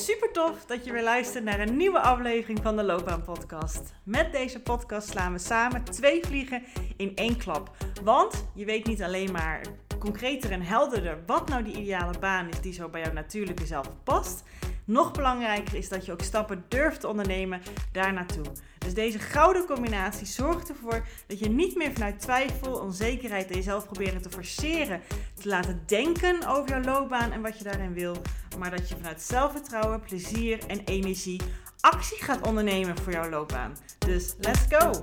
Super tof dat je weer luistert naar een nieuwe aflevering van de Loopbaan Podcast. Met deze podcast slaan we samen twee vliegen in één klap. Want je weet niet alleen maar concreter en helderder wat nou die ideale baan is die zo bij jouw natuurlijke zelf past. Nog belangrijker is dat je ook stappen durft te ondernemen daar naartoe. Dus deze gouden combinatie zorgt ervoor dat je niet meer vanuit twijfel, onzekerheid en jezelf proberen te forceren, te laten denken over jouw loopbaan en wat je daarin wil, maar dat je vanuit zelfvertrouwen, plezier en energie actie gaat ondernemen voor jouw loopbaan. Dus let's go!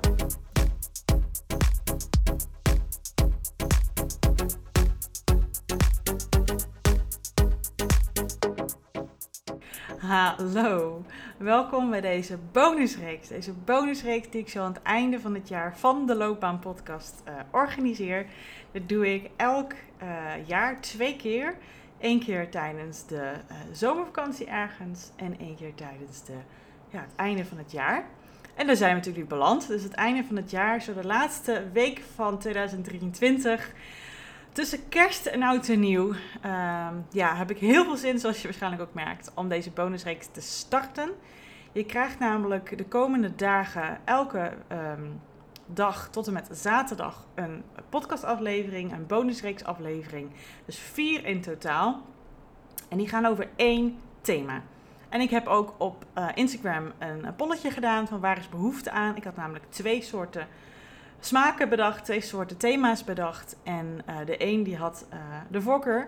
Hallo, welkom bij deze bonusreeks. Deze bonusreeks die ik zo aan het einde van het jaar van de Loopbaan Podcast uh, organiseer. Dat doe ik elk uh, jaar twee keer. Eén keer tijdens de uh, zomervakantie ergens en één keer tijdens de, ja, het einde van het jaar. En daar zijn we natuurlijk beland. Dus het einde van het jaar, zo de laatste week van 2023 tussen kerst en oud en nieuw uh, ja, heb ik heel veel zin, zoals je waarschijnlijk ook merkt, om deze bonusreeks te starten. Je krijgt namelijk de komende dagen elke um, dag tot en met zaterdag een podcastaflevering, een bonusreeksaflevering. Dus vier in totaal. En die gaan over één thema. En ik heb ook op uh, Instagram een polletje gedaan van waar is behoefte aan. Ik had namelijk twee soorten smaken bedacht, twee soorten thema's bedacht. En uh, de een die had uh, de voorkeur.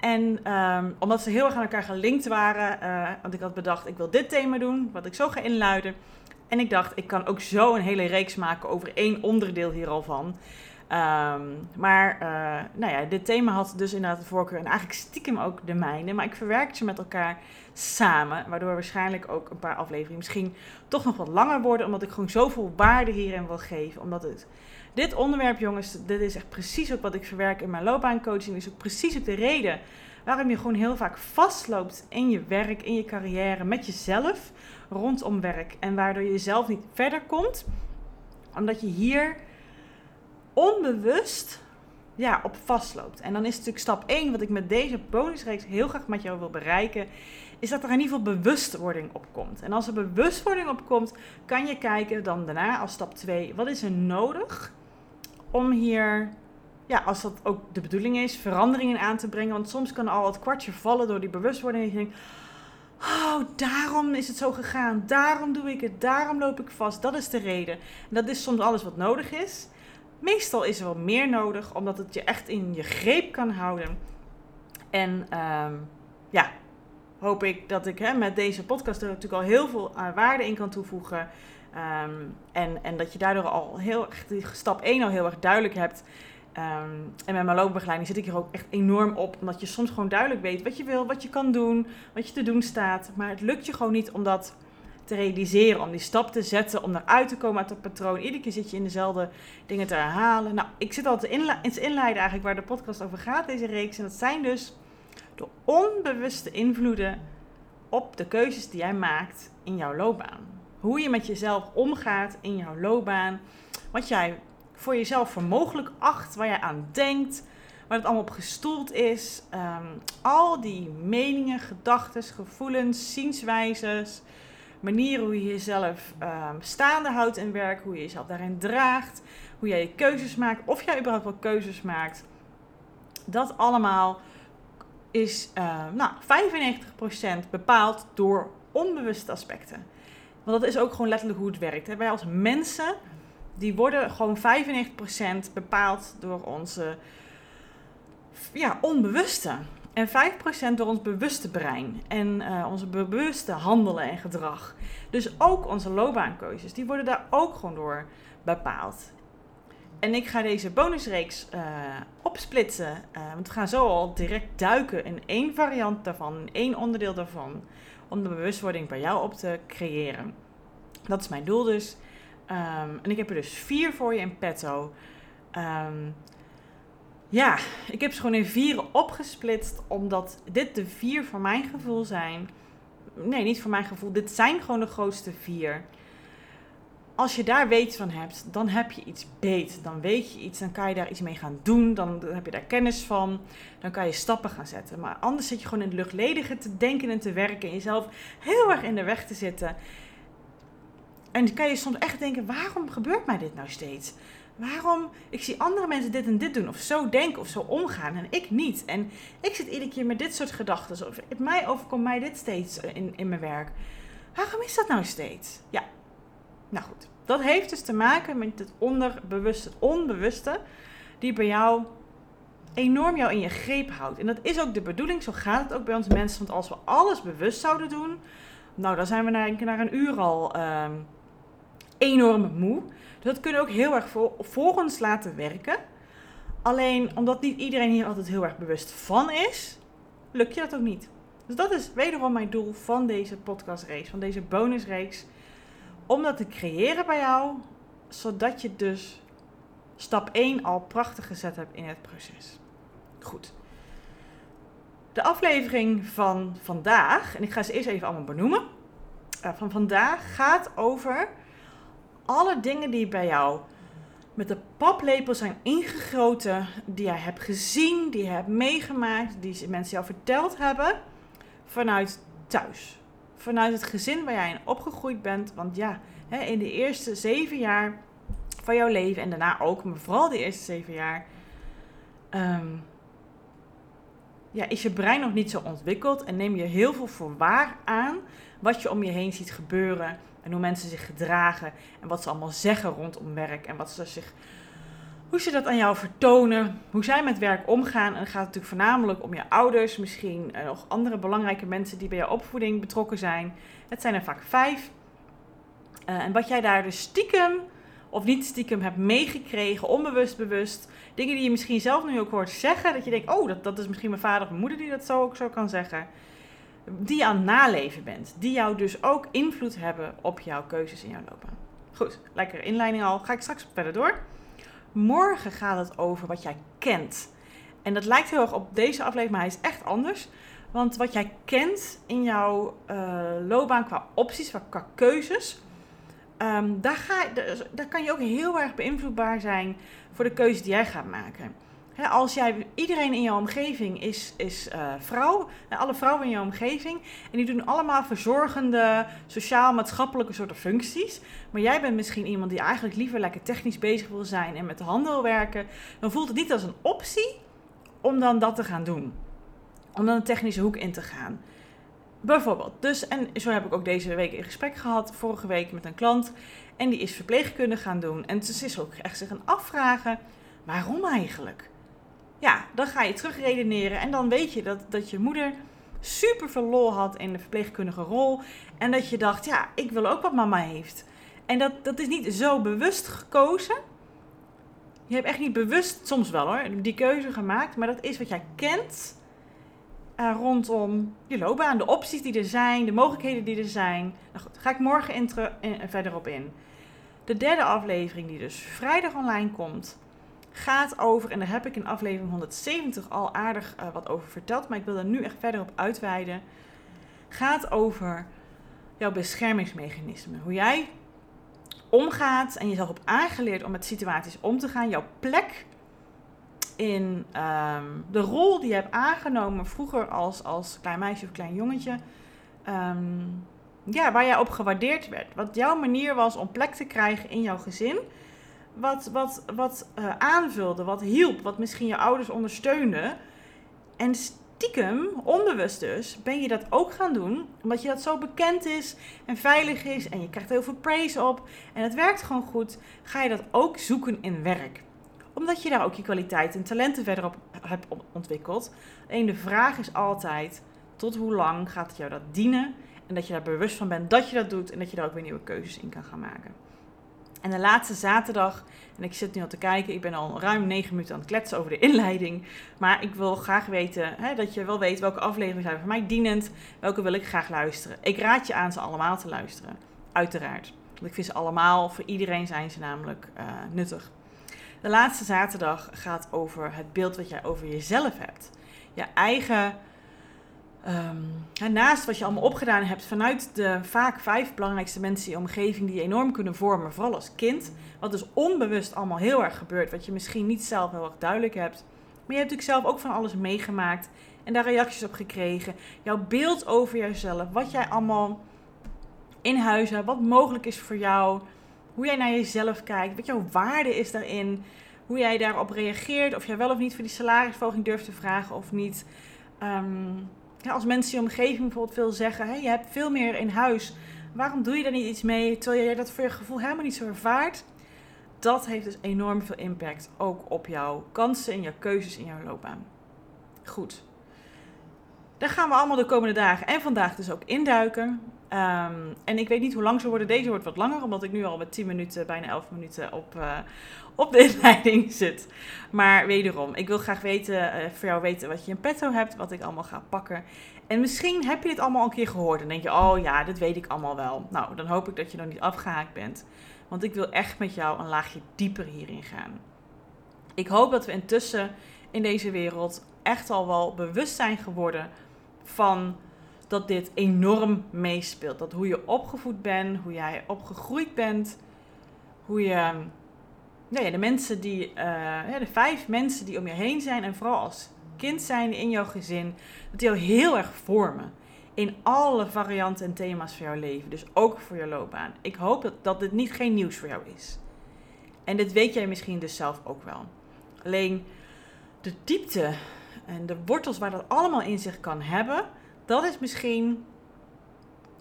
En um, omdat ze heel erg aan elkaar gelinkt waren, uh, want ik had bedacht, ik wil dit thema doen, wat ik zo ga inluiden. En ik dacht, ik kan ook zo een hele reeks maken over één onderdeel hier al van. Um, maar nou ja, dit thema had dus inderdaad de voorkeur en eigenlijk stiekem ook de mijne. Maar ik verwerk ze met elkaar samen. Waardoor waarschijnlijk ook een paar afleveringen misschien toch nog wat langer worden. Omdat ik gewoon zoveel waarde hierin wil geven. Omdat het, dit onderwerp, jongens, dit is echt precies ook wat ik verwerk in mijn loopbaancoaching. Is ook precies ook de reden waarom je gewoon heel vaak vastloopt in je werk, in je carrière, met jezelf rondom werk. En waardoor je jezelf niet verder komt. Omdat je hier onbewust ja, op vastloopt. En dan is natuurlijk stap 1, wat ik met deze bonusreeks heel graag met jou wil bereiken, is dat er in ieder geval bewustwording op komt. En als er bewustwording op komt, kan je kijken dan daarna als stap 2, wat is er nodig om hier, ja, als dat ook de bedoeling is, veranderingen aan te brengen. Want soms kan al het kwartje vallen door die bewustwording en je denkt, oh, daarom is het zo gegaan, daarom doe ik het, daarom loop ik vast, dat is de reden. En dat is soms alles wat nodig is. Meestal is er wel meer nodig, omdat het je echt in je greep kan houden. En um, ja, hoop ik dat ik hè, met deze podcast er natuurlijk al heel veel uh, waarde in kan toevoegen. Um, en, en dat je daardoor al heel stap 1 al heel erg duidelijk hebt. Um, en met mijn loopbegeleiding zit ik hier ook echt enorm op. Omdat je soms gewoon duidelijk weet wat je wil, wat je kan doen, wat je te doen staat. Maar het lukt je gewoon niet om dat te realiseren, om die stap te zetten, om eruit te komen uit dat patroon. Iedere keer zit je in dezelfde dingen te herhalen. Nou, ik zit in het inleiden eigenlijk waar de podcast over gaat, deze reeks. En dat zijn dus de onbewuste invloeden op de keuzes die jij maakt in jouw loopbaan. Hoe je met jezelf omgaat in jouw loopbaan. Wat jij voor jezelf voor mogelijk acht, waar jij aan denkt, waar het allemaal op gestoeld is. Um, al die meningen, gedachten, gevoelens, zienswijzes, manieren hoe je jezelf um, staande houdt in werk, hoe je jezelf daarin draagt, hoe jij je keuzes maakt, of jij überhaupt wel keuzes maakt. Dat allemaal is uh, nou, 95% bepaald door onbewuste aspecten. Want dat is ook gewoon letterlijk hoe het werkt. Hè. Wij als mensen, die worden gewoon 95% bepaald door onze ja, onbewuste. En 5% door ons bewuste brein en uh, onze bewuste handelen en gedrag. Dus ook onze loopbaankeuzes, die worden daar ook gewoon door bepaald. En ik ga deze bonusreeks uh, opsplitsen. Uh, want we gaan zo al direct duiken in één variant daarvan, in één onderdeel daarvan. Om de bewustwording bij jou op te creëren. Dat is mijn doel dus. Um, en ik heb er dus vier voor je in petto. Um, ja, ik heb ze gewoon in vieren opgesplitst. Omdat dit de vier voor mijn gevoel zijn. Nee, niet voor mijn gevoel. Dit zijn gewoon de grootste vier als je daar weet van hebt, dan heb je iets beet. Dan weet je iets, dan kan je daar iets mee gaan doen. Dan heb je daar kennis van. Dan kan je stappen gaan zetten. Maar anders zit je gewoon in het luchtledige te denken en te werken. En jezelf heel erg in de weg te zitten. En dan kan je soms echt denken, waarom gebeurt mij dit nou steeds? Waarom? Ik zie andere mensen dit en dit doen, of zo denken, of zo omgaan, en ik niet. En ik zit iedere keer met dit soort gedachten. Of mij overkomt mij dit steeds in, in mijn werk. Waarom is dat nou steeds? Ja, nou goed. Dat heeft dus te maken met het onderbewuste, het onbewuste, die bij jou enorm jou in je greep houdt. En dat is ook de bedoeling, zo gaat het ook bij ons mensen. Want als we alles bewust zouden doen, nou dan zijn we na, na een uur al ehm, enorm moe. Dat kunnen we ook heel erg voor, voor ons laten werken. Alleen omdat niet iedereen hier altijd heel erg bewust van is, lukt je dat ook niet. Dus dat is wederom mijn doel van deze podcastrace, van deze bonusreeks. Om dat te creëren bij jou, zodat je dus stap 1 al prachtig gezet hebt in het proces. Goed. De aflevering van vandaag, en ik ga ze eerst even allemaal benoemen. Uh, van vandaag gaat over alle dingen die bij jou met de paplepel zijn ingegoten, die jij hebt gezien, die je hebt meegemaakt, die mensen jou verteld hebben, vanuit thuis. Vanuit het gezin waar jij in opgegroeid bent. Want ja, in de eerste zeven jaar van jouw leven en daarna ook, maar vooral de eerste zeven jaar, ehm, ja, is je brein nog niet zo ontwikkeld en neem je heel veel voor waar aan wat je om je heen ziet gebeuren en hoe mensen zich gedragen en wat ze allemaal zeggen rondom werk en wat ze zich, hoe ze dat aan jou vertonen, hoe zij met werk omgaan. En het gaat natuurlijk voornamelijk om je ouders, misschien uh, nog andere belangrijke mensen die bij jouw opvoeding betrokken zijn. Het zijn er vaak vijf. Uh, en wat jij daar dus stiekem of niet stiekem hebt meegekregen, onbewust, bewust. Dingen die je misschien zelf nu ook hoort zeggen. Dat je denkt, oh, dat, dat is misschien mijn vader of mijn moeder die dat zo ook zo kan zeggen die je aan het naleven bent. Die jou dus ook invloed hebben op jouw keuzes in jouw loopbaan. Goed, lekker inleiding al. Ga ik straks verder door. Morgen gaat het over wat jij kent. En dat lijkt heel erg op deze aflevering, maar hij is echt anders. Want wat jij kent in jouw uh, loopbaan qua opties, qua keuzes, um, daar, ga, daar kan je ook heel erg beïnvloedbaar zijn voor de keuze die jij gaat maken als jij, iedereen in jouw omgeving is, is uh, vrouw, alle vrouwen in jouw omgeving, en die doen allemaal verzorgende, sociaal-maatschappelijke soorten functies. Maar jij bent misschien iemand die eigenlijk liever lekker technisch bezig wil zijn en met de handel werken. Dan voelt het niet als een optie om dan dat te gaan doen. Om dan een technische hoek in te gaan. Bijvoorbeeld. Dus, en zo heb ik ook deze week een gesprek gehad, vorige week met een klant. En die is verpleegkunde gaan doen. En ze is ook echt zich gaan afvragen, waarom eigenlijk? Ja, dan ga je terug redeneren. En dan weet je dat, dat je moeder super veel lol had in de verpleegkundige rol. En dat je dacht, ja, ik wil ook wat mama heeft. En dat, dat is niet zo bewust gekozen. Je hebt echt niet bewust, soms wel hoor, die keuze gemaakt. Maar dat is wat jij kent uh, rondom je loopbaan. De opties die er zijn, de mogelijkheden die er zijn. Nou goed, daar ga ik morgen in, verder op in. De derde aflevering die dus vrijdag online komt gaat over, en daar heb ik in aflevering 170 al aardig uh, wat over verteld, maar ik wil er nu echt verder op uitweiden. Gaat over jouw beschermingsmechanismen. Hoe jij omgaat en jezelf hebt aangeleerd om met situaties om te gaan. Jouw plek in um, de rol die je hebt aangenomen vroeger als, als klein meisje of klein jongetje. Um, ja, waar jij op gewaardeerd werd. Wat jouw manier was om plek te krijgen in jouw gezin wat, wat, wat uh, aanvulde, wat hielp, wat misschien je ouders ondersteunde. En stiekem, onbewust dus, ben je dat ook gaan doen. Omdat je dat zo bekend is en veilig is en je krijgt heel veel praise op. En het werkt gewoon goed. Ga je dat ook zoeken in werk. Omdat je daar ook je kwaliteiten en talenten verder op hebt ontwikkeld. En de vraag is altijd, tot hoe lang gaat het jou dat dienen? En dat je daar bewust van bent dat je dat doet en dat je daar ook weer nieuwe keuzes in kan gaan maken. En de laatste zaterdag, en ik zit nu al te kijken, ik ben al ruim negen minuten aan het kletsen over de inleiding. Maar ik wil graag weten hè, dat je wel weet welke afleveringen zijn voor mij dienend, welke wil ik graag luisteren. Ik raad je aan ze allemaal te luisteren, uiteraard. Want ik vind ze allemaal, voor iedereen zijn ze namelijk uh, nuttig. De laatste zaterdag gaat over het beeld wat jij over jezelf hebt. Je eigen um, naast wat je allemaal opgedaan hebt vanuit de vaak vijf belangrijkste mensen in je omgeving die je enorm kunnen vormen, vooral als kind. Wat dus onbewust allemaal heel erg gebeurt, wat je misschien niet zelf heel erg duidelijk hebt. Maar je hebt natuurlijk zelf ook van alles meegemaakt en daar reacties op gekregen. Jouw beeld over jezelf, wat jij allemaal in huis hebt, wat mogelijk is voor jou, hoe jij naar jezelf kijkt, wat jouw waarde is daarin, hoe jij daarop reageert, of jij wel of niet voor die salarisverhoging durft te vragen of niet. Um, als mensen in je omgeving bijvoorbeeld veel zeggen, hey, je hebt veel meer in huis, waarom doe je daar niet iets mee, terwijl jij dat voor je gevoel helemaal niet zo ervaart? Dat heeft dus enorm veel impact ook op jouw kansen en jouw keuzes in jouw loopbaan. Goed. Daar gaan we allemaal de komende dagen en vandaag dus ook induiken. Um, en ik weet niet hoe lang ze worden. Deze wordt wat langer, omdat ik nu al met 10 minuten, bijna 11 minuten op, uh, op de inleiding zit. Maar wederom, ik wil graag weten, uh, voor jou weten wat je in petto hebt, wat ik allemaal ga pakken. En misschien heb je dit allemaal een keer gehoord en denk je, oh ja, dit weet ik allemaal wel. Nou, dan hoop ik dat je nog niet afgehaakt bent. Want ik wil echt met jou een laagje dieper hierin gaan. Ik hoop dat we intussen in deze wereld echt al wel bewust zijn geworden van dat dit enorm meespeelt. Dat hoe je opgevoed bent, hoe jij opgegroeid bent, hoe je. Nee, de mensen die. Uh, de vijf mensen die om je heen zijn en vooral als kind zijn in jouw gezin, dat die jou heel erg vormen. In alle varianten en thema's van jouw leven. Dus ook voor je loopbaan. Ik hoop dat, dat dit niet geen nieuws voor jou is. En dit weet jij misschien dus zelf ook wel. Alleen de diepte en de wortels waar dat allemaal in zich kan hebben, dat is misschien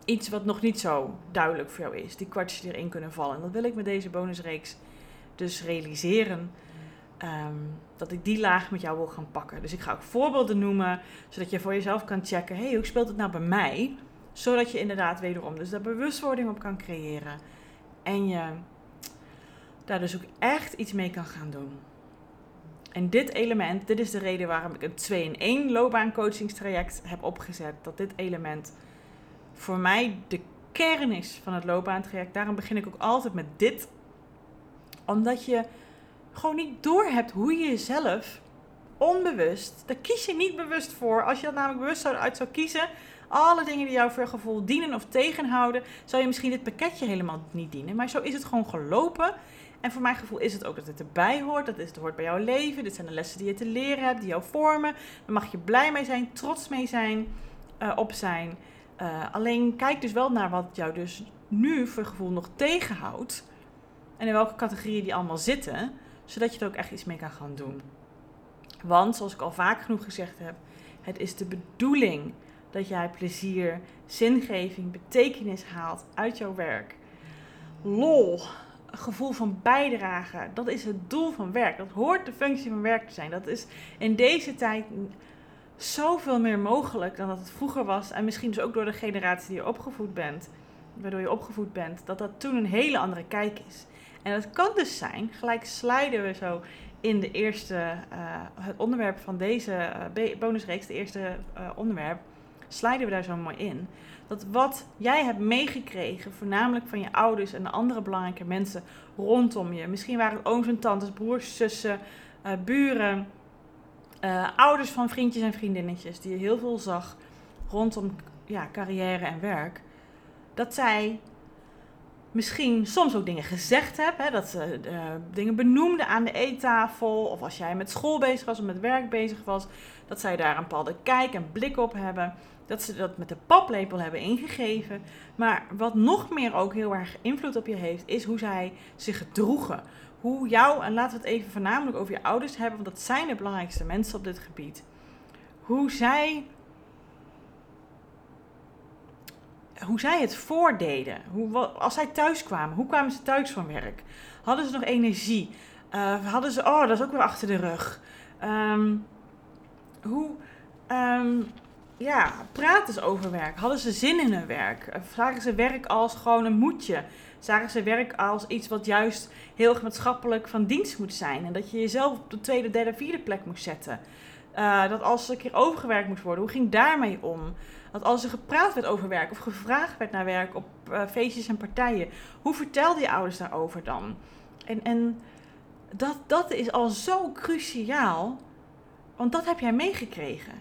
iets wat nog niet zo duidelijk voor jou is. Die kwartjes die erin kunnen vallen. En dat wil ik met deze bonusreeks dus realiseren. Ehm, dat ik die laag met jou wil gaan pakken. Dus ik ga ook voorbeelden noemen, zodat je voor jezelf kan checken: hey, hoe speelt het nou bij mij? Zodat je inderdaad wederom dus daar bewustwording op kan creëren. En je daar dus ook echt iets mee kan gaan doen. En dit element, dit is de reden waarom ik een 2 in 1 loopbaancoachingstraject heb opgezet. Dat dit element voor mij de kern is van het loopbaantraject. Daarom begin ik ook altijd met dit. Omdat je gewoon niet door hebt hoe je jezelf onbewust, daar kies je niet bewust voor. Als je dat namelijk bewust uit zou kiezen, alle dingen die jou voor gevoel dienen of tegenhouden, zou je misschien dit pakketje helemaal niet dienen. Maar zo is het gewoon gelopen. En voor mijn gevoel is het ook dat het erbij hoort. Dat het hoort bij jouw leven. Dit zijn de lessen die je te leren hebt, die jou vormen. Daar mag je blij mee zijn, trots mee zijn, uh, op zijn. Uh, alleen kijk dus wel naar wat jou dus nu voor gevoel nog tegenhoudt. En in welke categorieën die allemaal zitten. Zodat je er ook echt iets mee kan gaan doen. Want, zoals ik al vaak genoeg gezegd heb, het is de bedoeling dat jij plezier, zingeving, betekenis haalt uit jouw werk. Lol, gevoel van bijdrage. Dat is het doel van werk. Dat hoort de functie van werk te zijn. Dat is in deze tijd zoveel meer mogelijk dan dat het vroeger was. En misschien dus ook door de generatie die je opgevoed bent, waardoor je opgevoed bent, dat dat toen een hele andere kijk is. En dat kan dus zijn, gelijk sliden we zo in de eerste, uh, het onderwerp van deze uh, bonusreeks, de eerste uh, onderwerp, sliden we daar zo mooi in. Dat wat jij hebt meegekregen, voornamelijk van je ouders en de andere belangrijke mensen rondom je, misschien waren het ooms en tantes, broers, zussen, buren, ouders van vriendjes en vriendinnetjes, die je heel veel zag rondom ja, carrière en werk, dat zij misschien soms ook dingen gezegd hebben, hè, dat ze uh, dingen benoemden aan de eettafel, of als jij met school bezig was of met werk bezig was, dat zij daar een bepaalde kijk en blik op hebben dat ze dat met de paplepel hebben ingegeven. Maar wat nog meer ook heel erg invloed op je heeft, is hoe zij zich gedroegen. Hoe jou, en laten we het even voornamelijk over je ouders hebben, want dat zijn de belangrijkste mensen op dit gebied. Hoe zij, hoe zij het voordeden. Hoe, als zij thuis kwamen, hoe kwamen ze thuis van werk? Hadden ze nog energie? Uh, hadden ze, oh, dat is ook weer achter de rug. Um, hoe, um, ja, praten ze over werk? Hadden ze zin in hun werk? Zagen ze werk als gewoon een moedje? Zagen ze werk als iets wat juist heel maatschappelijk van dienst moet zijn? En dat je jezelf op de tweede, derde, vierde plek moest zetten? Uh, dat als er een keer overgewerkt moest worden, hoe ging daarmee om? Dat als er gepraat werd over werk of gevraagd werd naar werk op uh, feestjes en partijen, hoe vertelde je ouders daarover dan? En, en dat, dat is al zo cruciaal, want dat heb jij meegekregen.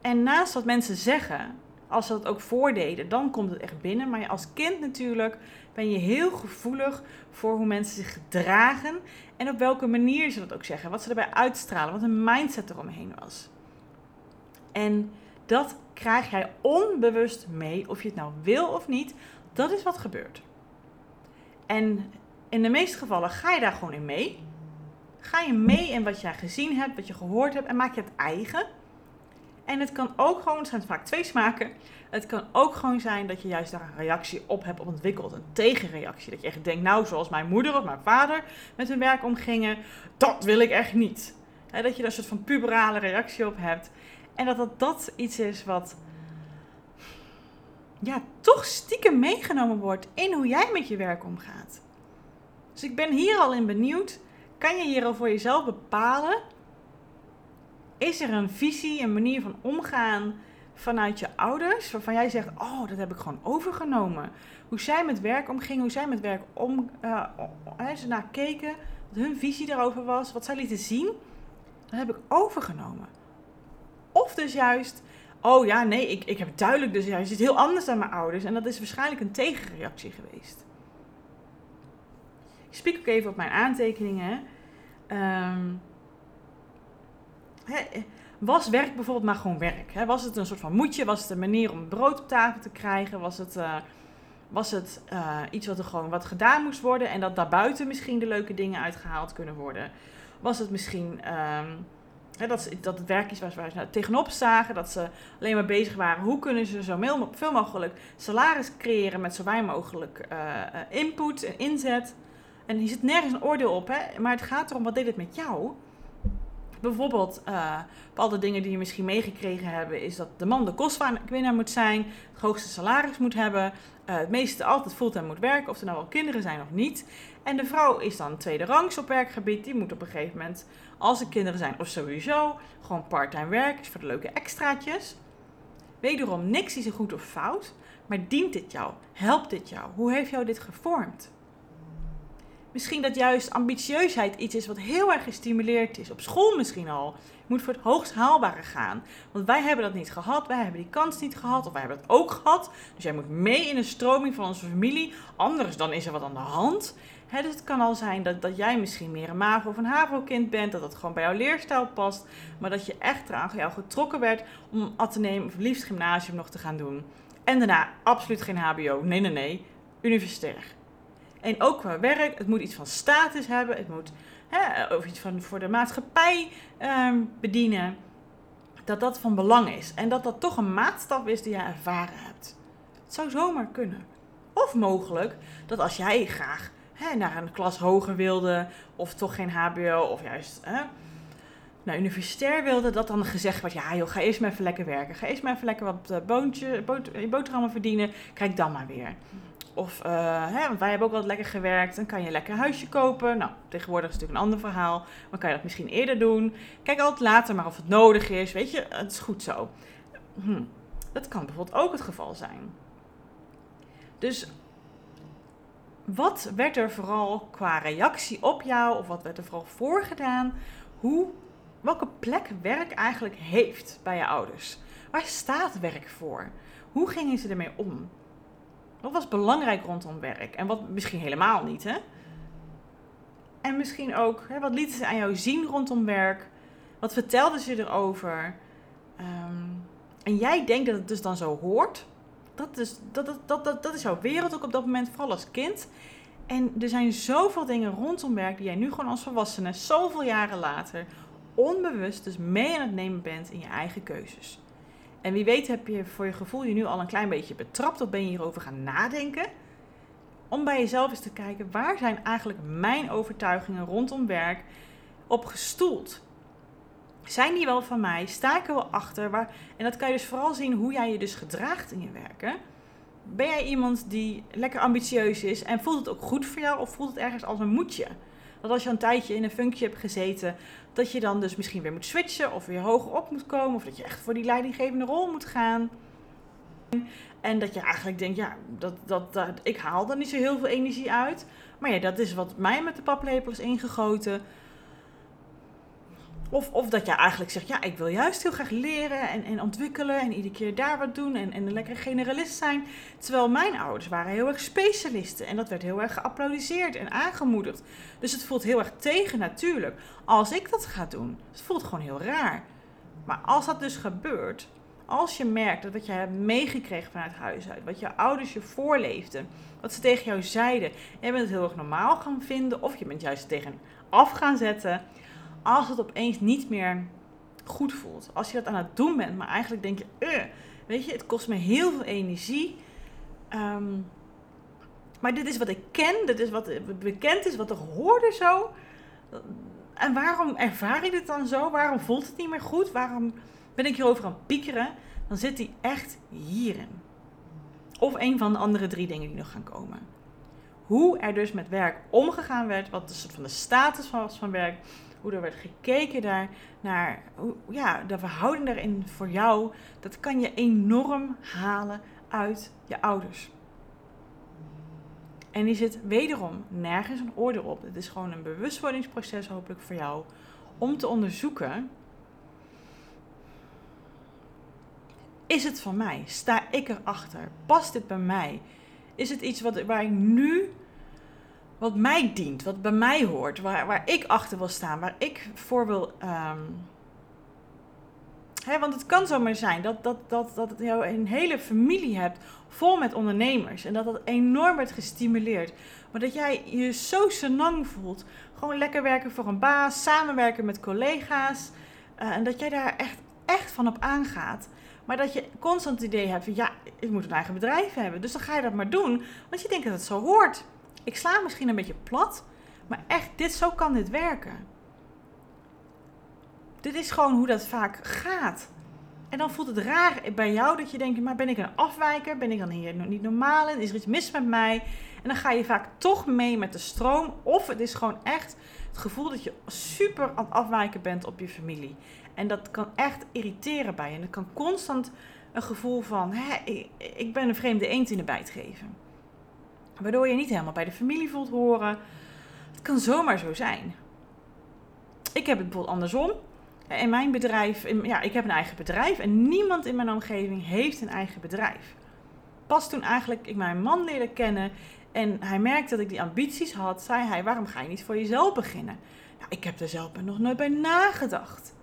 En naast wat mensen zeggen, als ze dat ook voordeden, dan komt het echt binnen. Maar als kind natuurlijk ben je heel gevoelig voor hoe mensen zich gedragen en op welke manier ze dat ook zeggen. Wat ze erbij uitstralen, wat hun mindset eromheen was. En dat krijg jij onbewust mee, of je het nou wil of niet. Dat is wat gebeurt. En in de meeste gevallen ga je daar gewoon in mee. Ga je mee in wat jij gezien hebt, wat je gehoord hebt en maak je het eigen. En het kan ook gewoon, het zijn vaak twee smaken. Het kan ook gewoon zijn dat je juist daar een reactie op hebt ontwikkeld. Een tegenreactie. Dat je echt denkt, nou zoals mijn moeder of mijn vader met hun werk omgingen. Dat wil ik echt niet. dat je daar een soort van puberale reactie op hebt. En dat dat, iets is wat ja, toch stiekem meegenomen wordt in hoe jij met je werk omgaat. Dus ik ben hier al in benieuwd. Kan je hier al voor jezelf bepalen? Is er een visie, een manier van omgaan vanuit je ouders, waarvan jij zegt: Oh, dat heb ik gewoon overgenomen. Hoe zij met werk omgingen, hoe zij met werk om, uh, ze naar keken, wat hun visie daarover was, wat zij lieten zien, dat heb ik overgenomen. Of dus juist, oh ja, nee, ik, ik heb duidelijk dus juist iets heel anders dan mijn ouders. En dat is waarschijnlijk een tegenreactie geweest. Ik spreek ook even op mijn aantekeningen. Um, was werk bijvoorbeeld maar gewoon werk? Was het een soort van moedje? Was het een manier om brood op tafel te krijgen? Was het, uh, was het uh, iets wat er gewoon wat gedaan moest worden en dat daarbuiten misschien de leuke dingen uitgehaald kunnen worden? Was het misschien um, dat, het werk is waar ze nou tegenop zagen, dat ze alleen maar bezig waren hoe kunnen ze zo veel mogelijk salaris creëren met zo weinig mogelijk uh, input en inzet? En hier zit nergens een oordeel op, hè? maar het gaat erom wat deed het met jou? Bijvoorbeeld, uh, bepaalde dingen die je misschien meegekregen hebben, is dat de man de kostwinnaar moet zijn, het hoogste salaris moet hebben, uh, het meeste altijd fulltime moet werken, of er nou wel kinderen zijn of niet. En de vrouw is dan tweede rangs op werkgebied, die moet op een gegeven moment, als er kinderen zijn of sowieso, gewoon parttime werken, voor de leuke extraatjes. Wederom, niks is er goed of fout, maar dient dit jou? Helpt dit jou? Hoe heeft jou dit gevormd? Misschien dat juist ambitieusheid iets is wat heel erg gestimuleerd is. Op school misschien al. Je moet voor het hoogst haalbare gaan. Want wij hebben dat niet gehad. Wij hebben die kans niet gehad. Of wij hebben dat ook gehad. Dus jij moet mee in de stroming van onze familie. Anders dan is er wat aan de hand. dus het kan al zijn dat, dat jij misschien meer een MAVO of een HAVO-kind bent. Dat dat gewoon bij jouw leerstijl past. Maar dat je echt eraan jou getrokken werd om ateneem of liefst gymnasium nog te gaan doen. En daarna absoluut geen HBO. Nee, nee, nee. Universitair. En ook qua werk, het moet iets van status hebben, het moet hè, of iets van voor de maatschappij um, bedienen. Dat dat van belang is. En dat dat toch een maatstaf is die je ervaren hebt. Het zou zomaar kunnen. Of mogelijk dat als jij graag hè, naar een klas hoger wilde, of toch geen HBO, of juist hè, naar universitair wilde, dat dan gezegd wordt: ja, joh, ga eerst maar even lekker werken. Ga eerst maar even lekker wat uh, boontje, boterhammen verdienen. Kijk dan maar weer. Of, uh, hè, wij hebben ook wel lekker gewerkt. Dan kan je een lekker huisje kopen. Nou, tegenwoordig is het natuurlijk een ander verhaal. Maar kan je dat misschien eerder doen. Kijk altijd later maar of het nodig is. Weet je, het is goed zo. Hm. Dat kan bijvoorbeeld ook het geval zijn. Dus wat werd er vooral qua reactie op jou, of wat werd er vooral voorgedaan, hoe, welke plek werk eigenlijk heeft bij je ouders? Waar staat werk voor? Hoe gingen ze ermee om? Wat was belangrijk rondom werk? En wat misschien helemaal niet, hè? En misschien ook, hè, wat lieten ze aan jou zien rondom werk? Wat vertelden ze erover? Um, en jij denkt dat het dus dan zo hoort. Dat is, dat, dat, dat, dat, dat is jouw wereld ook op dat moment, vooral als kind. En er zijn zoveel dingen rondom werk die jij nu gewoon als volwassene, zoveel jaren later, onbewust dus mee aan het nemen bent in je eigen keuzes. En wie weet heb je voor je gevoel je nu al een klein beetje betrapt of ben je hierover gaan nadenken. Om bij jezelf eens te kijken, waar zijn eigenlijk mijn overtuigingen rondom werk op gestoeld? Zijn die wel van mij? Sta ik er wel achter? Waar... En dat kan je dus vooral zien hoe jij je dus gedraagt in je werken. Ben jij iemand die lekker ambitieus is en voelt het ook goed voor jou of voelt het ergens als een moedje? Dat als je een tijdje in een functie hebt gezeten, dat je dan dus misschien weer moet switchen of weer hoger op moet komen. Of dat je echt voor die leidinggevende rol moet gaan. En dat je eigenlijk denkt, ja, dat, dat, ik haal er niet zo heel veel energie uit. Maar ja, dat is wat mij met de paplepel is ingegoten. Of, of dat je eigenlijk zegt, ja, ik wil juist heel graag leren en, en ontwikkelen en iedere keer daar wat doen en, en een lekkere generalist zijn. Terwijl mijn ouders waren heel erg specialisten en dat werd heel erg geapplaudiseerd en aangemoedigd. Dus het voelt heel erg tegen natuurlijk als ik dat ga doen. Het voelt gewoon heel raar. Maar als dat dus gebeurt, als je merkt dat wat je hebt meegekregen vanuit huis uit, wat je ouders je voorleefden, wat ze tegen jou zeiden, en je bent het heel erg normaal gaan vinden of je bent juist tegen af gaan zetten als het opeens niet meer goed voelt. Als je dat aan het doen bent, maar eigenlijk denk je, uh, weet je, het kost me heel veel energie. Ehm, maar dit is wat ik ken, dit is wat bekend is, wat er hoorde zo. En waarom ervaar ik dit dan zo? Waarom voelt het niet meer goed? Waarom ben ik hierover aan piekeren? Dan zit die echt hierin. Of een van de andere drie dingen die nog gaan komen. Hoe er dus met werk omgegaan werd, wat de soort van de status was van werk, hoe er werd gekeken daar, naar ja, de verhouding daarin voor jou, dat kan je enorm halen uit je ouders. En die zit wederom nergens een oordeel op. Het is gewoon een bewustwordingsproces hopelijk voor jou om te onderzoeken. Is het van mij? Sta ik erachter? Past dit bij mij? Is het iets wat, waar ik nu wat mij dient, wat bij mij hoort, waar, waar ik achter wil staan, waar ik voor wil. Um... want het kan zomaar zijn dat, dat, dat, dat je een hele familie hebt vol met ondernemers en dat dat enorm werd gestimuleerd. Maar dat jij je zo senang voelt, gewoon lekker werken voor een baas, samenwerken met collega's. Uh, en dat jij daar echt, echt van op aangaat. Maar dat je constant het idee hebt van ja, ik moet een eigen bedrijf hebben. Dus dan ga je dat maar doen, want je denkt dat het zo hoort. Ik sla misschien een beetje plat, maar echt, dit, zo kan dit werken. Dit is gewoon hoe dat vaak gaat. En dan voelt het raar bij jou dat je denkt, maar ben ik een afwijker? Ben ik dan hier niet normaal in? Is er iets mis met mij? En dan ga je vaak toch mee met de stroom. Of het is gewoon echt het gevoel dat je super aan het afwijken bent op je familie. En dat kan echt irriteren bij je. En dat kan constant een gevoel van, hè, ik, ik ben een vreemde eend in de bijt geven. Waardoor je niet helemaal bij de familie voelt horen. Het kan zomaar zo zijn. Ik heb het bijvoorbeeld andersom. In mijn bedrijf, in, ja, ik heb een eigen bedrijf en niemand in mijn omgeving heeft een eigen bedrijf. Pas toen eigenlijk ik mijn man leerde kennen en hij merkte dat ik die ambities had, zei hij: Waarom ga je niet voor jezelf beginnen? Nou, ik heb er zelf nog nooit bij nagedacht.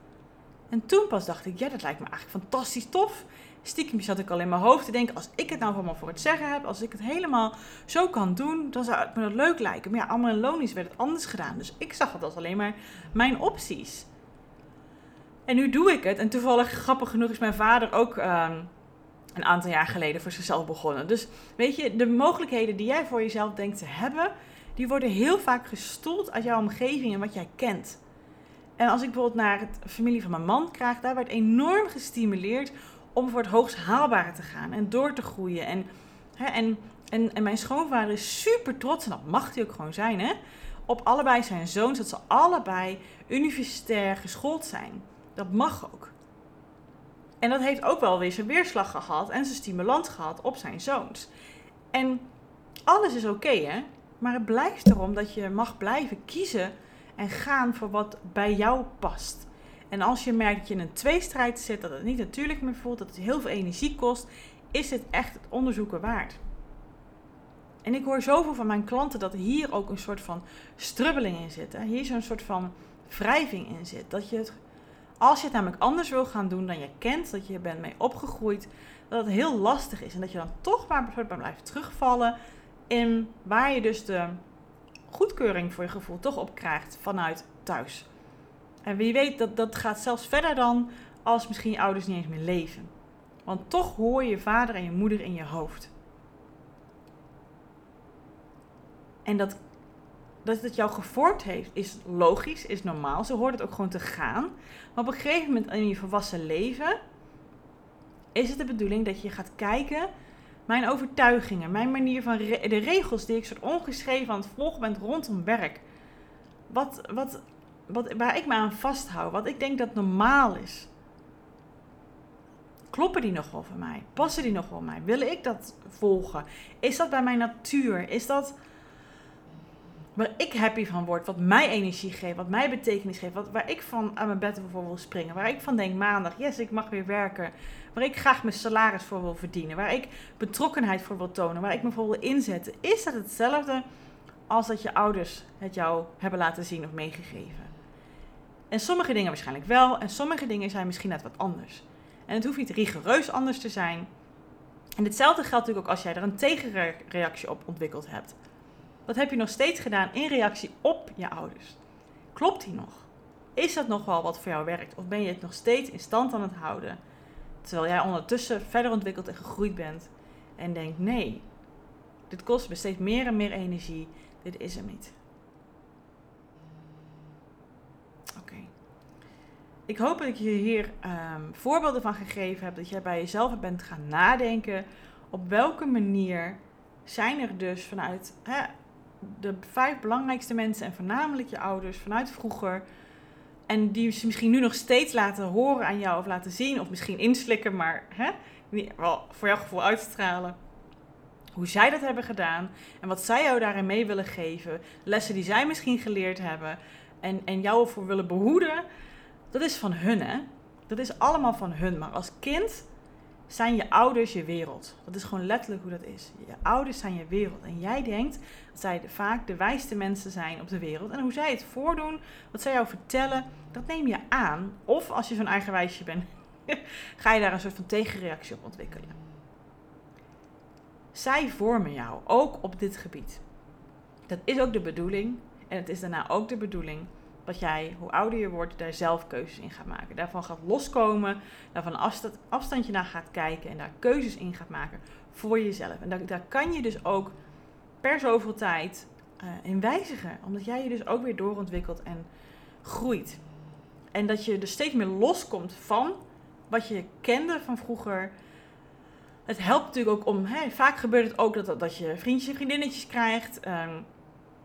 En toen pas dacht ik: Ja, dat lijkt me eigenlijk fantastisch tof stiekem zat ik al in mijn hoofd te denken, als ik het nou helemaal voor het zeggen heb, als ik het helemaal zo kan doen, dan zou het me dat leuk lijken. Maar ja, allemaal in Lonisch werd het anders gedaan. Dus ik zag het als alleen maar mijn opties. En nu doe ik het. En toevallig, grappig genoeg, is mijn vader ook ehm, een aantal jaar geleden voor zichzelf begonnen. Dus weet je, de mogelijkheden die jij voor jezelf denkt te hebben, die worden heel vaak gestoeld uit jouw omgeving en wat jij kent. En als ik bijvoorbeeld naar het familie van mijn man krijg, daar werd enorm gestimuleerd om voor het hoogst haalbare te gaan en door te groeien. En, hè, en, en, en mijn schoonvader is super trots, en dat mag hij ook gewoon zijn, hè, op allebei zijn zoons, dat ze allebei universitair geschoold zijn. Dat mag ook. En dat heeft ook wel weer zijn weerslag gehad en zijn stimulans gehad op zijn zoons. En alles is oké, hè? Maar het blijft erom dat je mag blijven kiezen en gaan voor wat bij jou past. En als je merkt dat je in een tweestrijd zit, dat het niet natuurlijk meer voelt, dat het heel veel energie kost, is het echt het onderzoeken waard. En ik hoor zoveel van mijn klanten dat hier ook een soort van strubbeling in zit. Hier zo'n soort van wrijving in zit. Dat je het, als je het namelijk anders wil gaan doen dan je kent, dat je bent mee opgegroeid, dat het heel lastig is. En dat je dan toch maar blijft terugvallen in waar je dus de goedkeuring voor je gevoel toch op krijgt vanuit thuis. En wie weet, dat, dat gaat zelfs verder dan als misschien je ouders niet eens meer leven. Want toch hoor je vader en je moeder in je hoofd. En dat, dat het jou gevormd heeft, is logisch, is normaal. Ze hoort het ook gewoon te gaan. Maar op een gegeven moment in je volwassen leven is het de bedoeling dat je gaat kijken. Mijn overtuigingen, mijn manier van de regels die ik soort ongeschreven aan het volgen ben rondom werk. Wat, wat wat, waar ik me aan vasthoud, wat ik denk dat normaal is. Kloppen die nog wel voor mij? Passen die nog wel mij? Wil ik dat volgen? Is dat bij mijn natuur? Is dat. waar ik happy van word, wat mij energie geeft, wat mij betekenis geeft, wat, waar ik van aan mijn bed voor wil springen, waar ik van denk maandag, yes, ik mag weer werken, waar ik graag mijn salaris voor wil verdienen, waar ik betrokkenheid voor wil tonen, waar ik me voor wil inzetten, is dat hetzelfde als dat je ouders het jou hebben laten zien of meegegeven. En sommige dingen waarschijnlijk wel, en sommige dingen zijn misschien net wat anders. En het hoeft niet rigoureus anders te zijn. En hetzelfde geldt natuurlijk ook als jij er een tegenreactie op ontwikkeld hebt. Dat heb je nog steeds gedaan in reactie op je ouders. Klopt die nog? Is dat nog wel wat voor jou werkt? Of ben je het nog steeds in stand aan het houden? Terwijl jij ondertussen verder ontwikkeld en gegroeid bent. En denkt, nee, dit kost me steeds meer en meer energie. Dit is hem niet. Oké. Ik hoop dat ik je hier ehm, voorbeelden van gegeven heb. Dat jij bij jezelf bent gaan nadenken. Op welke manier zijn er dus vanuit hè, de vijf belangrijkste mensen en voornamelijk je ouders vanuit vroeger. En die ze misschien nu nog steeds laten horen aan jou of laten zien. Of misschien inslikken, maar hè, wel voor jouw gevoel uitstralen. Hoe zij dat hebben gedaan en wat zij jou daarin mee willen geven. Lessen die zij misschien geleerd hebben en, en jou ervoor willen behoeden. Dat is van hun, hè? Dat is allemaal van hun. Maar als kind zijn je ouders je wereld. Dat is gewoon letterlijk hoe dat is. Je ouders zijn je wereld. En jij denkt dat zij vaak de wijste mensen zijn op de wereld. En hoe zij het voordoen, wat zij jou vertellen, dat neem je aan. Of als je zo'n eigenwijsje bent, ga je daar een soort van tegenreactie op ontwikkelen. Zij vormen jou, ook op dit gebied. Dat is ook de bedoeling. En het is daarna ook de bedoeling dat jij, hoe ouder je wordt, daar zelf keuzes in gaat maken. Daarvan gaat loskomen, daarvan afstand, afstandje naar gaat kijken en daar keuzes in gaat maken voor jezelf. En daar, daar kan je dus ook per zoveel tijd uh, in wijzigen, omdat jij je dus ook weer doorontwikkelt en groeit. En dat je dus steeds meer loskomt van wat je kende van vroeger. Het helpt natuurlijk ook om, hè, vaak gebeurt het ook dat, dat je vriendjes en vriendinnetjes krijgt. Ehm,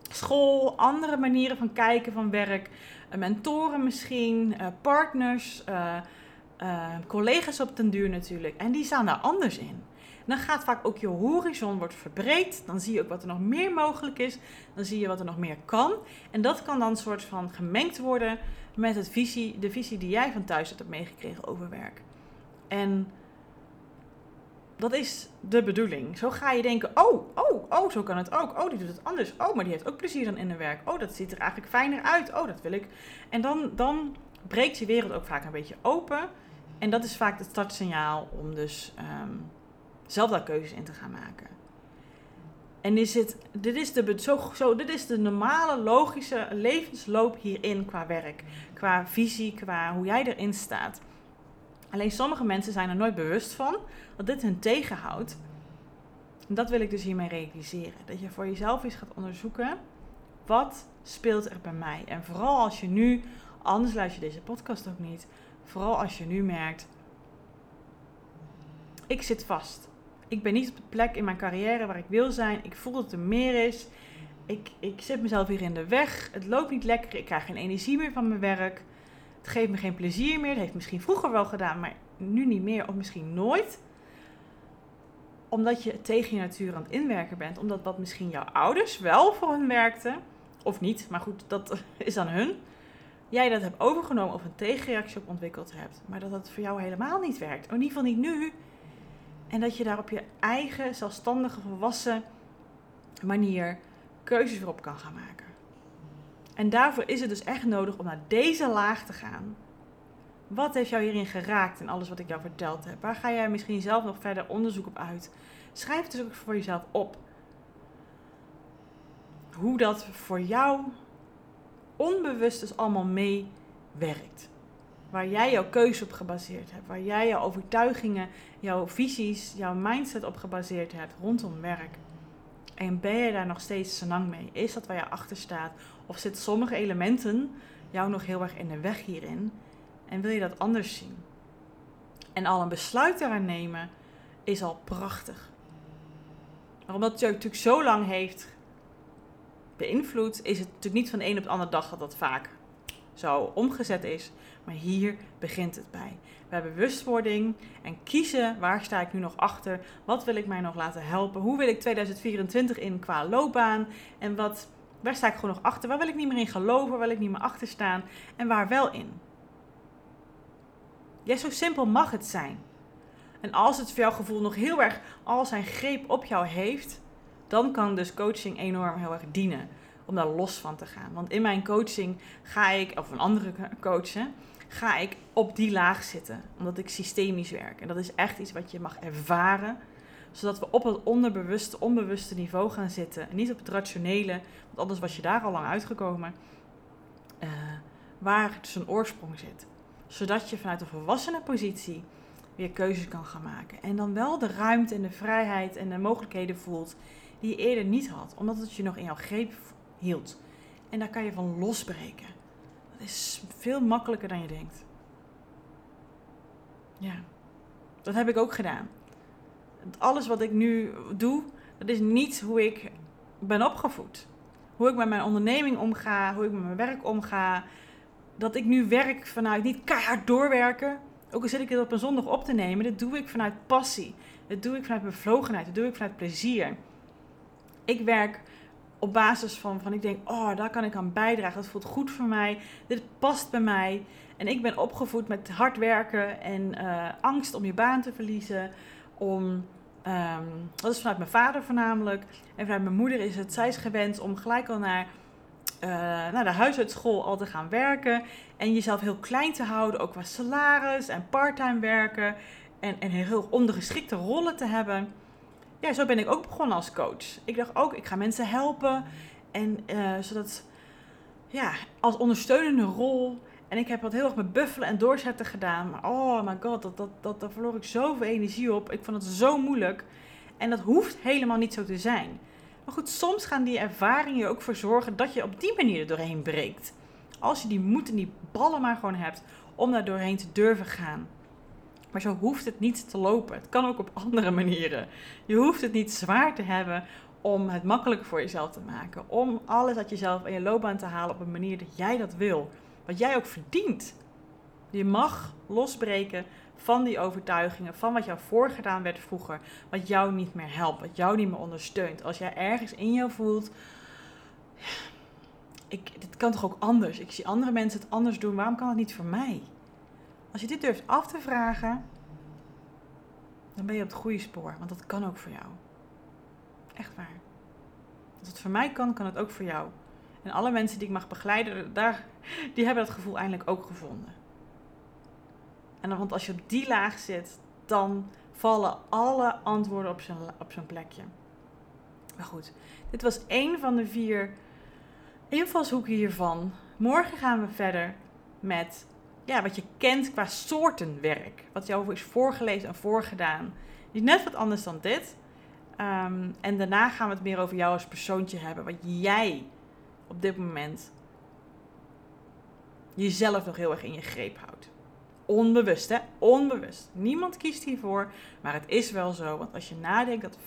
school, andere manieren van kijken van werk, uh, mentoren misschien, uh, partners, uh, collega's op den duur natuurlijk. En die staan daar anders in. dan gaat vaak ook je horizon wordt verbreed. Dan zie je ook wat er nog meer mogelijk is. Dan zie je wat er nog meer kan. En dat kan dan een soort van gemengd worden met het visie, de visie die jij van thuis hebt meegekregen over werk. En dat is de bedoeling. Zo ga je denken, oh, oh, oh, zo kan het ook. Oh, die doet het anders. Oh, maar die heeft ook plezier dan in de werk. Oh, dat ziet er eigenlijk fijner uit. Oh, dat wil ik. En dan, dan breekt je wereld ook vaak een beetje open. En dat is vaak het startsignaal om dus um, zelf daar keuzes in te gaan maken. En is het, dit, is de, zo, zo, dit is de normale, logische levensloop hierin qua werk. Qua visie, qua hoe jij erin staat. Alleen sommige mensen zijn er nooit bewust van dat dit hun tegenhoudt. En dat wil ik dus hiermee realiseren. Dat je voor jezelf eens gaat onderzoeken. Wat speelt er bij mij? En vooral als je nu, anders luister je deze podcast ook niet. Vooral als je nu merkt, ik zit vast. Ik ben niet op de plek in mijn carrière waar ik wil zijn. Ik voel dat er meer is. Ik, ik zit mezelf hier in de weg. Het loopt niet lekker. Ik krijg geen energie meer van mijn werk. Het geeft me geen plezier meer. Het heeft misschien vroeger wel gedaan, maar nu niet meer of misschien nooit. Omdat je tegen je natuur aan het inwerken bent. Omdat wat misschien jouw ouders wel voor hun werkte, of niet, maar goed, dat is aan hun. Jij dat hebt overgenomen of een tegenreactie op ontwikkeld hebt, maar dat dat voor jou helemaal niet werkt. In ieder geval niet nu. En dat je daar op je eigen, zelfstandige, volwassen manier keuzes voor op kan gaan maken. En daarvoor is het dus echt nodig om naar deze laag te gaan. Wat heeft jou hierin geraakt in alles wat ik jou verteld heb? Waar ga jij misschien zelf nog verder onderzoek op uit? Schrijf het dus ook voor jezelf op. Hoe dat voor jou onbewust dus allemaal meewerkt. Waar jij jouw keuze op gebaseerd hebt. Waar jij jouw overtuigingen, jouw visies, jouw mindset op gebaseerd hebt rondom werk. En ben je daar nog steeds lang mee? Is dat waar je achter staat? Of zitten sommige elementen jou nog heel erg in de weg hierin? En wil je dat anders zien? En al een besluit daaraan nemen is al prachtig. Maar omdat het natuurlijk zo lang heeft beïnvloed, is het natuurlijk niet van de een op de andere dag dat dat vaak zo omgezet is. Maar hier begint het bij. Bij bewustwording en kiezen waar sta ik nu nog achter? Wat wil ik mij nog laten helpen? Hoe wil ik 2024 in qua loopbaan? En wat Waar sta ik gewoon nog achter? Waar wil ik niet meer in geloven? Waar wil ik niet meer achter staan? En waar wel in? Ja, zo simpel mag het zijn. En als het voor jouw gevoel nog heel erg al zijn greep op jou heeft, dan kan dus coaching enorm heel erg dienen om daar los van te gaan. Want in mijn coaching ga ik, of een andere coachen, ga ik op die laag zitten. Omdat ik systemisch werk. En dat is echt iets wat je mag ervaren. Zodat we op het onderbewuste, onbewuste niveau gaan zitten. En niet op het rationele, want anders was je daar al lang uitgekomen. Uh, waar dus een oorsprong zit. Zodat je vanuit een volwassene positie weer keuzes kan gaan maken. En dan wel de ruimte en de vrijheid en de mogelijkheden voelt die je eerder niet had. Omdat het je nog in jouw greep hield. En daar kan je van losbreken. Dat is veel makkelijker dan je denkt. Ja, dat heb ik ook gedaan. Alles wat ik nu doe, dat is niet hoe ik ben opgevoed. Hoe ik met mijn onderneming omga, hoe ik met mijn werk omga. Dat ik nu werk vanuit niet keihard doorwerken. Ook al zit ik het op een zondag op te nemen, dat doe ik vanuit passie. Dat doe ik vanuit bevlogenheid. Dat doe ik vanuit plezier. Ik werk op basis van, van ik denk, oh, daar kan ik aan bijdragen. Dat voelt goed voor mij. Dit past bij mij. En ik ben opgevoed met hard werken en uh, angst om je baan te verliezen. Om, um, dat is vanuit mijn vader voornamelijk. En vanuit mijn moeder is het, zij is gewend om gelijk al naar, uh, naar de huisartschool al te gaan werken. En jezelf heel klein te houden, ook qua salaris en parttime werken. En, en heel ondergeschikte rollen te hebben ja, zo ben ik ook begonnen als coach. Ik dacht ook, ik ga mensen helpen. En uh, zodat, ja, als ondersteunende rol. En ik heb wat heel erg met buffelen en doorzetten gedaan. Maar oh my god, dat, dat, dat, daar verloor ik zoveel energie op. Ik vond het zo moeilijk. En dat hoeft helemaal niet zo te zijn. Maar goed, soms gaan die ervaringen je ook voor zorgen dat je op die manier er doorheen breekt. Als je die moed en die ballen maar gewoon hebt om daar doorheen te durven gaan. Maar zo hoeft het niet te lopen. Het kan ook op andere manieren. Je hoeft het niet zwaar te hebben om het makkelijker voor jezelf te maken. Om alles uit jezelf en je loopbaan te halen op een manier dat jij dat wil. Wat jij ook verdient. Je mag losbreken van die overtuigingen, van wat jou voorgedaan werd vroeger, wat jou niet meer helpt, wat jou niet meer ondersteunt. Als jij ergens in jou voelt, ik, dit kan toch ook anders? Ik zie andere mensen het anders doen, waarom kan het niet voor mij? Als je dit durft af te vragen, dan ben je op het goede spoor. Want dat kan ook voor jou. Echt waar. Als het voor mij kan, kan het ook voor jou. En alle mensen die ik mag begeleiden, daar, die hebben dat gevoel eindelijk ook gevonden. En want als je op die laag zit, dan vallen alle antwoorden op zijn, op zijn plekje. Maar goed, dit was één van de vier invalshoeken hiervan. Morgen gaan we verder met ja, wat je kent qua soorten werk. Wat jou is voorgelezen en voorgedaan. is net wat anders dan dit. Ehm, en daarna gaan we het meer over jou als persoontje hebben. Wat jij op dit moment jezelf nog heel erg in je greep houdt. Onbewust, hè? Onbewust. Niemand kiest hiervoor, maar het is wel zo. Want als je nadenkt dat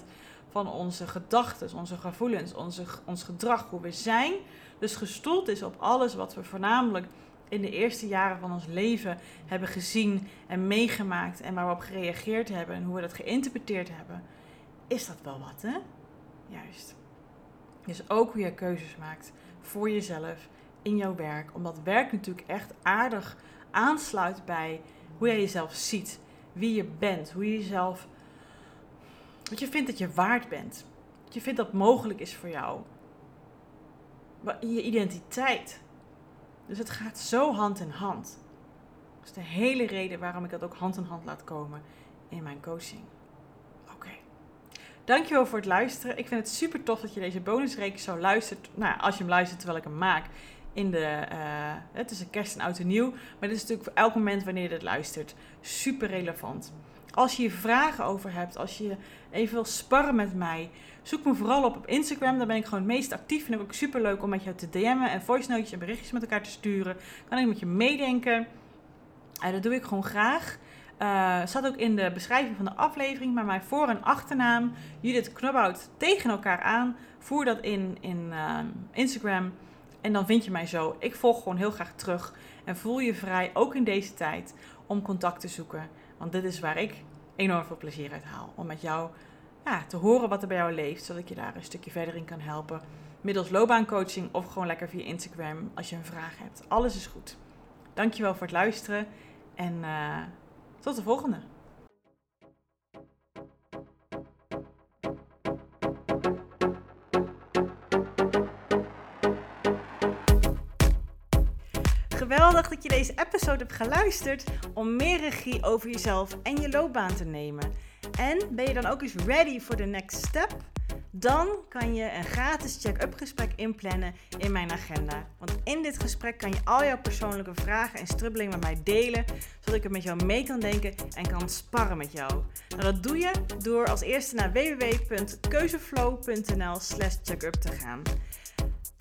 95% van onze gedachten, onze gevoelens, onze, ons gedrag, hoe we zijn, dus gestoeld is op alles wat we voornamelijk in de eerste jaren van ons leven hebben gezien en meegemaakt en waar we op gereageerd hebben en hoe we dat geïnterpreteerd hebben, is dat wel wat, hè? Juist. Dus ook hoe je keuzes maakt voor jezelf in jouw werk, omdat werk natuurlijk echt aardig aansluit bij hoe jij jezelf ziet, wie je bent, hoe je jezelf, wat je vindt dat je waard bent, wat je vindt dat mogelijk is voor jou, je identiteit. Dus het gaat zo hand in hand. Dat is de hele reden waarom ik dat ook hand in hand laat komen in mijn coaching. Oké. Dankjewel voor het luisteren. Ik vind het super tof dat je deze bonusreeks zo luistert. Nou, als je hem luistert terwijl ik hem maak. In de, uh, tussen kerst en oud en nieuw. Maar dit is natuurlijk voor elk moment wanneer je dit luistert super relevant. Als je vragen over hebt, als je even wil sparren met mij, zoek me vooral op op Instagram. Daar ben ik gewoon het meest actief. Vind ik ook super leuk om met jou te DM'en en voice notes en berichtjes met elkaar te sturen. Kan ik met je meedenken. Uh, dat doe ik gewoon graag. Uh, staat ook in de beschrijving van de aflevering. Maar mijn voor- en achternaam, Judith Knobhout, tegen elkaar aan. Voer dat in, in uh, Instagram. En dan vind je mij zo. Ik volg gewoon heel graag terug. En voel je vrij, ook in deze tijd, om contact te zoeken. Want dit is waar ik enorm veel plezier uit haal. Om met jou ja, te horen wat er bij jou leeft, zodat ik je daar een stukje verder in kan helpen. middels loopbaancoaching of gewoon lekker via Instagram als je een vraag hebt. Alles is goed. Dankjewel voor het luisteren en uh, tot de volgende. Geweldig dat je deze episode hebt geluisterd om meer regie over jezelf en je loopbaan te nemen. En ben je dan ook eens ready for the next step? Dan kan je een gratis check-up gesprek inplannen in mijn agenda. Want in dit gesprek kan je al jouw persoonlijke vragen en strubbelingen met mij delen, zodat ik er met jou mee kan denken en kan sparren met jou. Nou, dat doe je door als eerste naar www.keuzeflow.nl/slash checkup te gaan.